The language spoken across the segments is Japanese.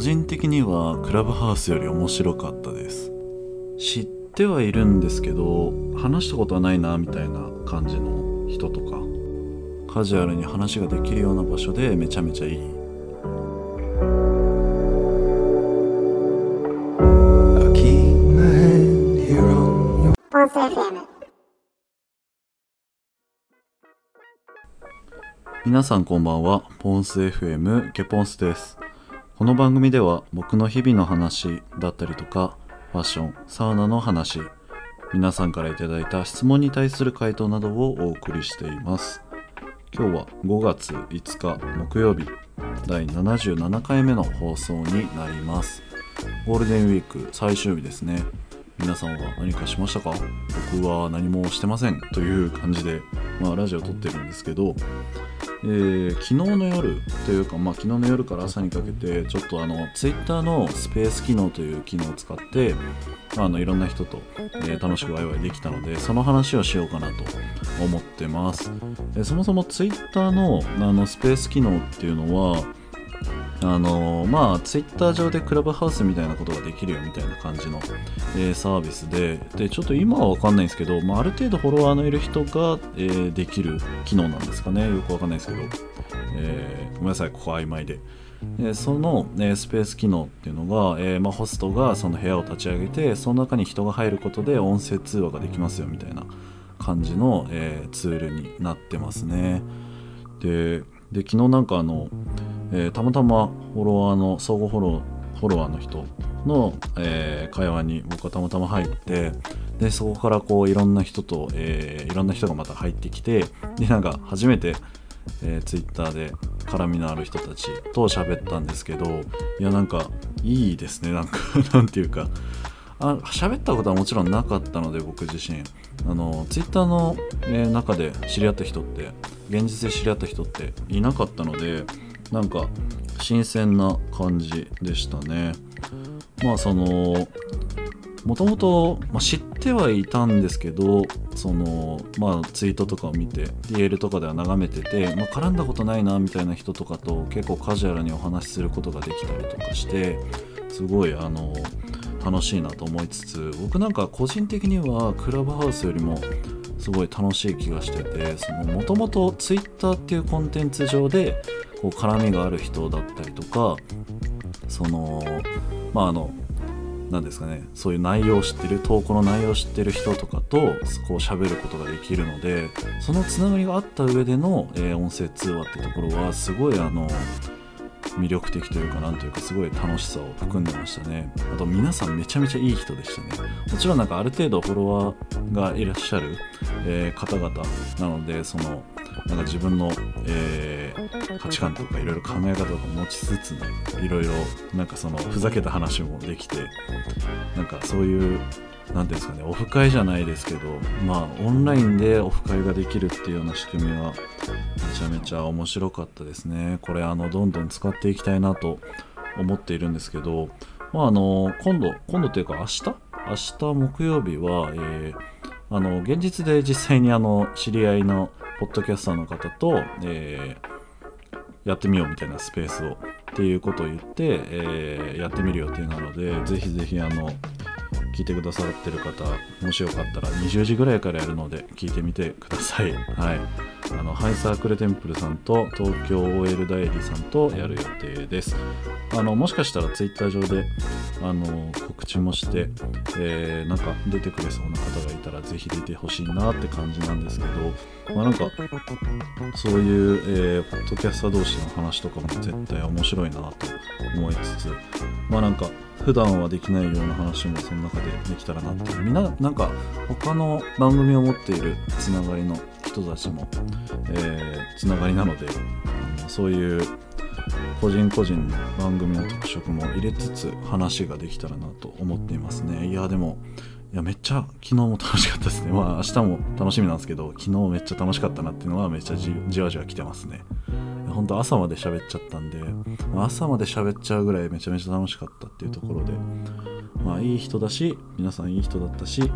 人的にはクラブハウスより面白かったです。知ってはいるんですけど話したことはないなみたいな感じの人とかカジュアルに話ができるような場所でめちゃめちゃいい。皆さんこんばんは。ポンス FM ゲポンスですこの番組では僕の日々の話だったりとかファッションサウナの話皆さんからいただいた質問に対する回答などをお送りしています。今日は5月5日木曜日第77回目の放送になります。ゴールデンウィーク最終日ですね。皆さんは何かしましたか？僕は何もしてませんという感じで、まあ、ラジオ撮ってるんですけどえー昨日の夜というか、まあ、昨日の夜から朝にかけてちょっとあの Twitter のスペース機能という機能を使ってあのいろんな人と、えー楽しくワイワイできたのでその話をしようかなと思ってます、えーそもそも Twitter のあのスペース機能っていうのはあのまあツイッター上でクラブハウスみたいなことができるよみたいな感じの、えーサービスででちょっと今は分かんないんですけど、まあ、ある程度フォロワーのいる人が、えーできる機能なんですかねよく分かんないですけど、えーごめんなさいここ曖昧で。でその、えスペース機能っていうのが、えーまあ、ホストがその部屋を立ち上げてその中に人が入ることで音声通話ができますよみたいな感じの、えーツールになってますね。でで昨日なんかあの、えーたまたまフォロワーの相互フォローフォロワーの人の、えー会話に僕はたまたま入ってでそこからこういろんな人と、えーいろんな人がまた入ってきてでなんか初めて、えー、Twitter で絡みのある人たちと喋ったんですけどいやなんかいいですね。なんか なんていうか。あ喋ったことはもちろんなかったので僕自身。あの Twitter の、えー中で知り合った人って現実で知り合った人っていなかったのでなんか新鮮な感じでしたね。まあそのもともと知ってはいたんですけどそのまあツイートとかを見て DL とかでは眺めてて、まあ、絡んだことないなみたいな人とかと結構カジュアルにお話しすることができたりとかしてすごいあの楽しいなと思いつつ僕なんか個人的にはクラブハウスよりもすごい楽しい気がしててもともと Twitter っていうコンテンツ上でこう絡みがある人だったりとかそのまああのなんですかねそういう内容を知ってる投稿の内容を知ってる人とかとこう喋ることができるのでそのつながりがあった上での、えー音声通話ってところはすごいあの魅力的というかなんというかすごい楽しさを含んでましたね。あと皆さんめちゃめちゃいい人でしたね。もちろんなんかある程度フォロワーがいらっしゃる、えー方々なのでそのなんか自分の、えー価値観とかいろいろ考え方とか持ちつつねいろいろなんかそのふざけた話もできてなんかそういうなんていうんですかねオフ会じゃないですけどまあオンラインでオフ会ができるっていうような仕組みはめちゃめちゃ面白かったですね。これあのどんどん使っていきたいなと思っているんですけどまああの今度今度というか明日？明日木曜日は、えーあの現実で実際にあの知り合いのポッドキャスターの方と、えーやってみようみたいなスペースをっていうことを言って、えーやってみる予定なのでぜひぜひあの聞いてくださってる方もしよかったら20時ぐらいからやるので聞いてみてください。はい。あのハイサークルテンプルさんと東京 OL ダイリーさんとやる予定です。あのもしかしたらツイッター上であの告知もして、えーなんか出てくれそうな方がいたらぜひ出てほしいなって感じなんですけどまあなんかそういう、えーポッドキャスター同士の話とかも絶対面白いなと思いつつまあなんか普段はできないような話もその中でできたらなってみんななんか他の番組を持っているつながりの人たちも、えーつながりなのであのそういう個人個人の番組の特色も入れつつ話ができたらなと思っていますね。いやでもいやめっちゃ昨日も楽しかったですね。まあ明日も楽しみなんですけど昨日めっちゃ楽しかったなっていうのはめっちゃじじわじわ来てますね。本当朝まで喋っちゃったんでまあ朝まで喋っちゃうぐらいめちゃめちゃ楽しかったっていうところでまあいい人だし皆さんいい人だったし、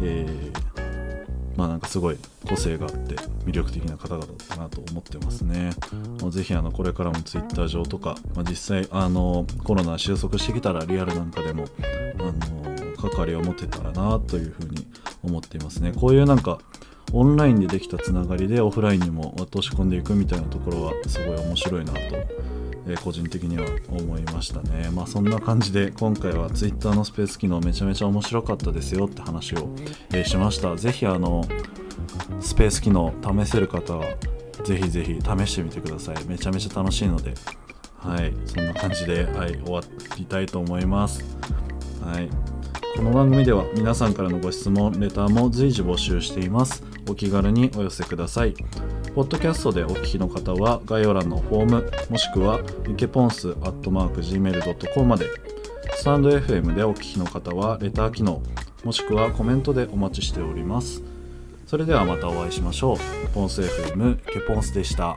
えーまあなんかすごい個性があって魅力的な方々だったなと思ってますね。もうぜひあのこれからも Twitter 上とか、まあ、実際あのコロナ収束してきたらリアルなんかでもあの関わりを持ってたらなというふうに思っていますね。こういうなんかオンラインでできたつながりでオフラインにも落とし込んでいくみたいなところはすごい面白いなと、えー個人的には思いましたね。まあそんな感じで今回は Twitter のスペース機能めちゃめちゃ面白かったですよって話を、えーしました。ぜひあのスペース機能試せる方はぜひぜひ試してみてください。めちゃめちゃ楽しいので。はい、そんな感じで、はい、終わりたいと思います。はい。この番組では皆さんからのご質問、レターも随時募集しています。お気軽にお寄せください。ポッドキャストでお聞きの方は概要欄のフォーム、もしくはイケポンス Gmail.com まで。スタンド FM でお聞きの方はレター機能、もしくはコメントでお待ちしております。それではまたお会いしましょう。ポンス FM けぽんすでした。